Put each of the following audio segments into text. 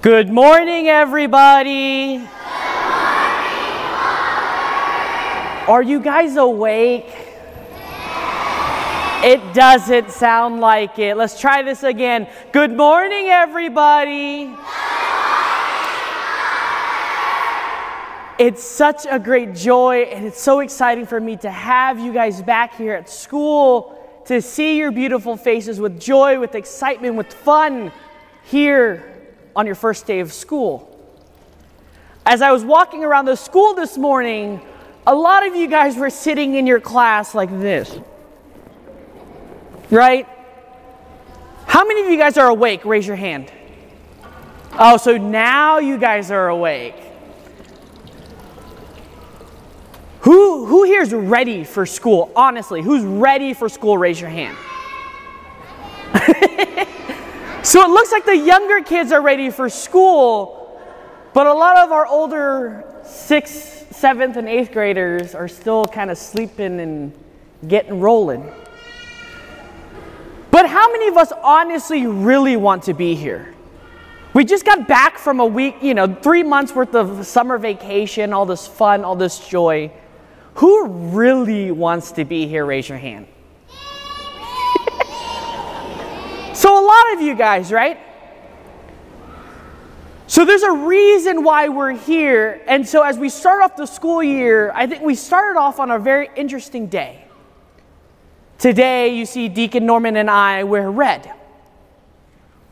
Good morning, everybody. Are you guys awake? It doesn't sound like it. Let's try this again. Good morning, everybody. It's such a great joy, and it's so exciting for me to have you guys back here at school to see your beautiful faces with joy, with excitement, with fun here on your first day of school. As I was walking around the school this morning, a lot of you guys were sitting in your class like this. Right? How many of you guys are awake? Raise your hand. Oh, so now you guys are awake. Who, who here is ready for school? Honestly, who's ready for school? Raise your hand. so it looks like the younger kids are ready for school, but a lot of our older sixth, seventh, and eighth graders are still kind of sleeping and getting rolling. But how many of us honestly really want to be here? We just got back from a week, you know, three months worth of summer vacation, all this fun, all this joy. Who really wants to be here? Raise your hand. so, a lot of you guys, right? So, there's a reason why we're here. And so, as we start off the school year, I think we started off on a very interesting day. Today, you see Deacon Norman and I wear red.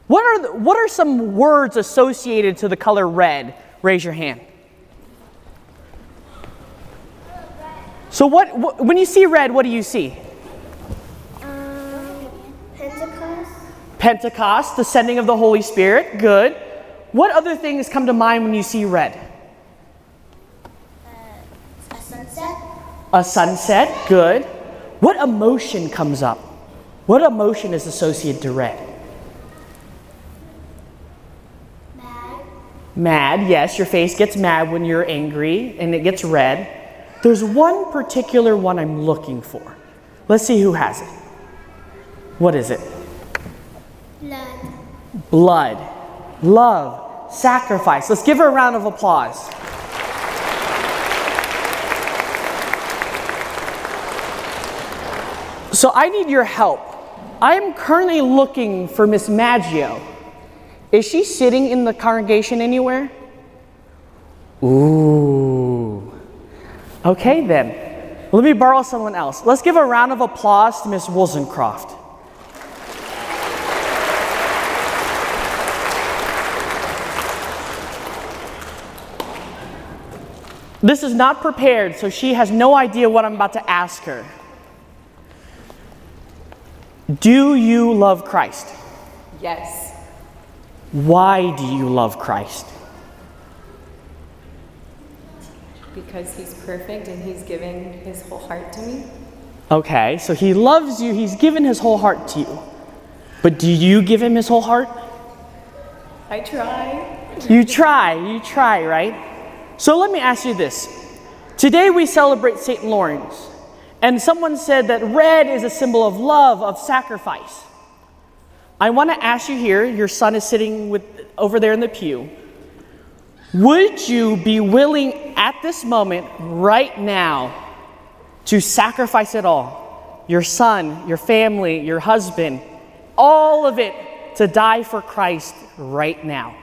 What are, the, what are some words associated to the color red? Raise your hand. So, what, what, when you see red, what do you see? Um, Pentecost. Pentecost, the sending of the Holy Spirit. Good. What other things come to mind when you see red? Uh, a sunset. A sunset. Good. What emotion comes up? What emotion is associated to red? Mad. Mad. Yes, your face gets mad when you're angry and it gets red. There's one particular one I'm looking for. Let's see who has it. What is it? Blood. Blood, love, sacrifice. Let's give her a round of applause. So I need your help. I'm currently looking for Miss Maggio. Is she sitting in the congregation anywhere? Ooh. Okay then. Let me borrow someone else. Let's give a round of applause to Miss Woolsencroft. This is not prepared, so she has no idea what I'm about to ask her. Do you love Christ? Yes, Why do you love Christ? Because he's perfect and he's given his whole heart to me. Okay, so he loves you, he's given his whole heart to you. But do you give him his whole heart? I try. You try, you try, right? So let me ask you this. Today we celebrate St. Lawrence, and someone said that red is a symbol of love, of sacrifice. I want to ask you here, your son is sitting with, over there in the pew. Would you be willing at this moment, right now, to sacrifice it all? Your son, your family, your husband, all of it to die for Christ right now.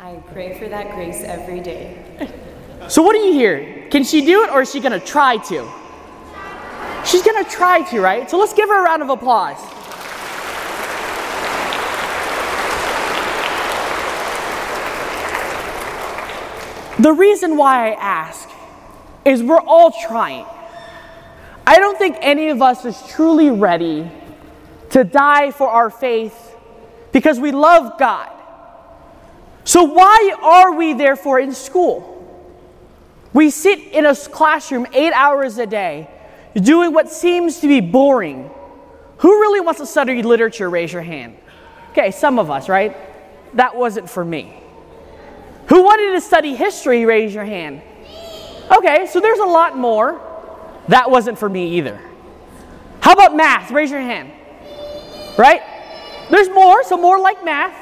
I pray for that grace every day. So, what do you hear? Can she do it or is she going to try to? She's going to try to, right? So, let's give her a round of applause. The reason why I ask is we're all trying. I don't think any of us is truly ready to die for our faith because we love God. So, why are we therefore in school? We sit in a classroom eight hours a day doing what seems to be boring. Who really wants to study literature? Raise your hand. Okay, some of us, right? That wasn't for me. Who wanted to study history? Raise your hand. Okay, so there's a lot more. That wasn't for me either. How about math? Raise your hand. Right? There's more, so more like math.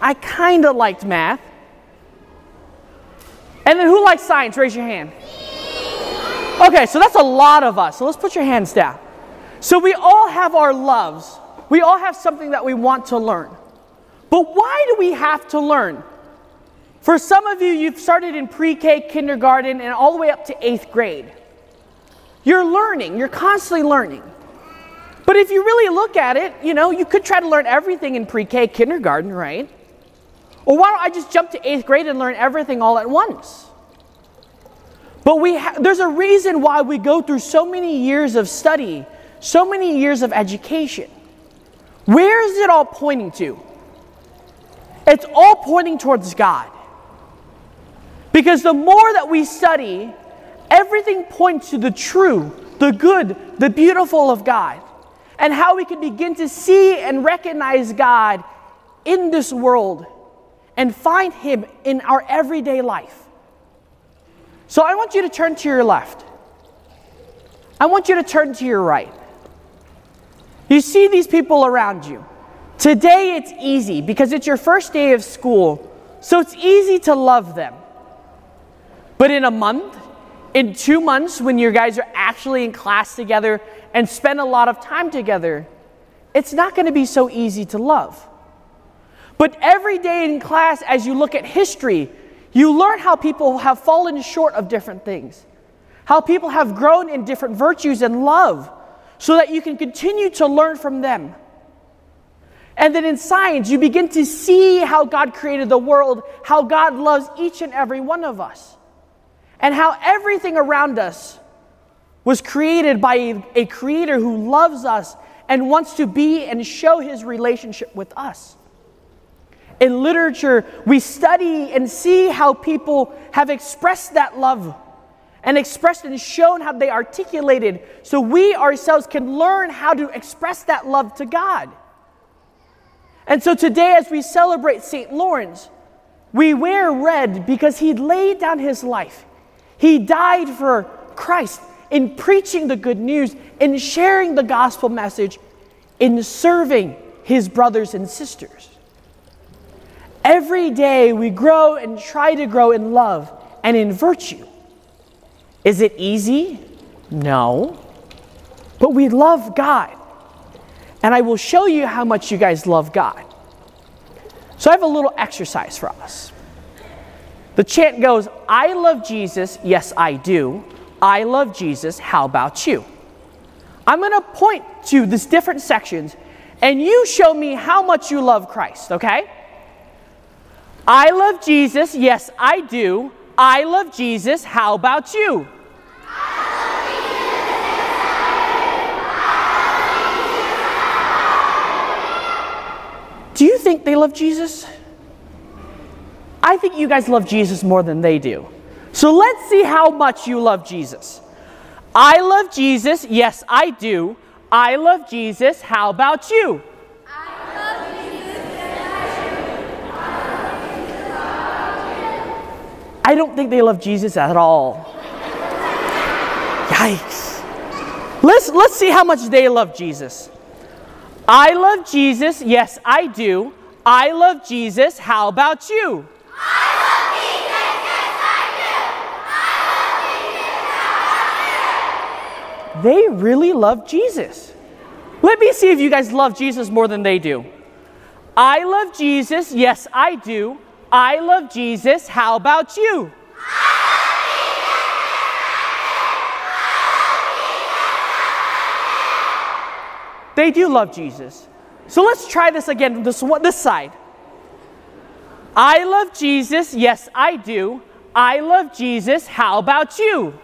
I kind of liked math. And then who likes science? Raise your hand. Okay, so that's a lot of us. So let's put your hands down. So we all have our loves. We all have something that we want to learn. But why do we have to learn? For some of you, you've started in pre K, kindergarten, and all the way up to eighth grade. You're learning, you're constantly learning. But if you really look at it, you know, you could try to learn everything in pre K, kindergarten, right? Or why don't I just jump to eighth grade and learn everything all at once? But we ha- there's a reason why we go through so many years of study, so many years of education. Where is it all pointing to? It's all pointing towards God. Because the more that we study, everything points to the true, the good, the beautiful of God, and how we can begin to see and recognize God in this world and find Him in our everyday life. So I want you to turn to your left. I want you to turn to your right. You see these people around you. Today it's easy because it's your first day of school, so it's easy to love them. But in a month, in two months, when you guys are actually in class together and spend a lot of time together, it's not going to be so easy to love. But every day in class, as you look at history, you learn how people have fallen short of different things, how people have grown in different virtues and love, so that you can continue to learn from them. And then in science, you begin to see how God created the world, how God loves each and every one of us, and how everything around us was created by a, creator who loves us and wants to be and show his relationship with us. In literature, we study and see how people have expressed that love and expressed and shown how they articulated so we ourselves can learn how to express that love to God. And so today, as we celebrate St. Lawrence, we wear red because he laid down his life. He died for Christ in preaching the good news, in sharing the gospel message, in serving his brothers and sisters. Every day we grow and try to grow in love and in virtue. Is it easy? No. But we love God. And I will show you how much you guys love God. So I have a little exercise for us. The chant goes, I love Jesus, yes, I do. I love Jesus, how about you? I'm going to point to these different sections, and you show me how much you love Christ, okay? I love Jesus. Yes, I do. I love Jesus. How about you? Do you think they love Jesus? Think you guys love Jesus more than they do. So let's see how much you love Jesus. I love Jesus. Yes, I do. I love Jesus. How about you? I don't think they love Jesus at all. Yikes. Let's, let's see how much they love Jesus. I love Jesus. Yes, I do. I love Jesus. How about you? They really love Jesus. Let me see if you guys love Jesus more than they do. I love Jesus. Yes, I do. I love Jesus. How about you? They do love Jesus. So let's try this again, this, this side. I love Jesus. Yes, I do. I love Jesus. How about you?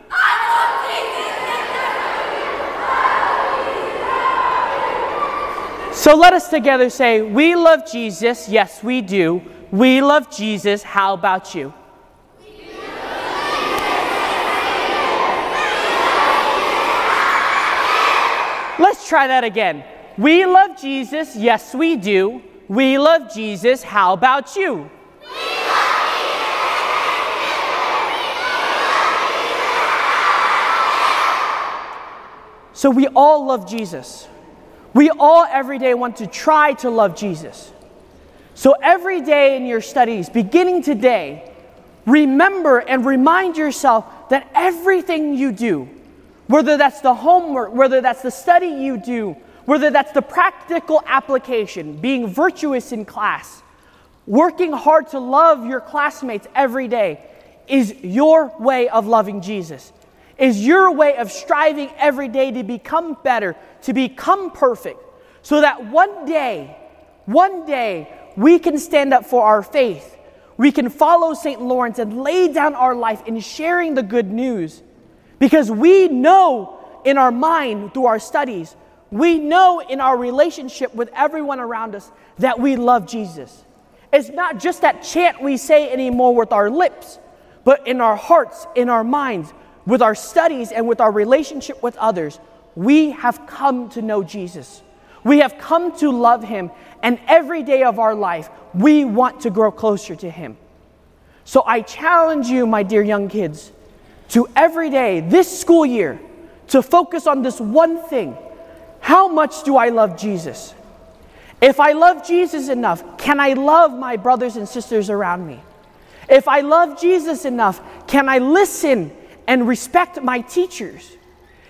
So let us together say, We love Jesus. Yes, we do. We love Jesus. How about you? Let's try that again. We love Jesus. Yes, we do. We love Jesus. How about you? So we all love Jesus. We all every day want to try to love Jesus. So every day in your studies, beginning today, remember and remind yourself that everything you do, whether that's the homework, whether that's the study you do, whether that's the practical application, being virtuous in class, working hard to love your classmates every day, is your way of loving Jesus is your way of striving every day to become better, to become perfect, so that one day, one day, we can stand up for our faith. We can follow St. Lawrence and lay down our life in sharing the good news. Because we know in our mind through our studies, we know in our relationship with everyone around us that we love Jesus. It's not just that chant we say anymore with our lips, but in our hearts, in our minds, with our studies and with our relationship with others, we have come to know Jesus. We have come to love him, and every day of our life, we want to grow closer to him. So I challenge you, my dear young kids, to every day this school year to focus on this one thing How much do I love Jesus? If I love Jesus enough, can I love my brothers and sisters around me? If I love Jesus enough, can I listen and respect my teachers?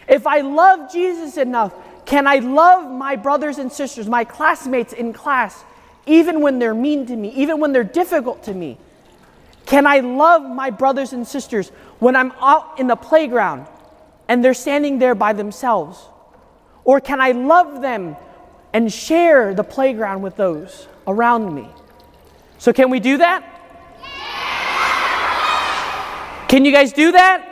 If I love Jesus enough, can I love my brothers and sisters, my classmates in class, even when they're mean to me, even when they're difficult to me? Can I love my brothers and sisters when I'm out in the playground and they're standing there by themselves? Or can I love them and share the playground with those around me? So, can we do that? Can you guys do that?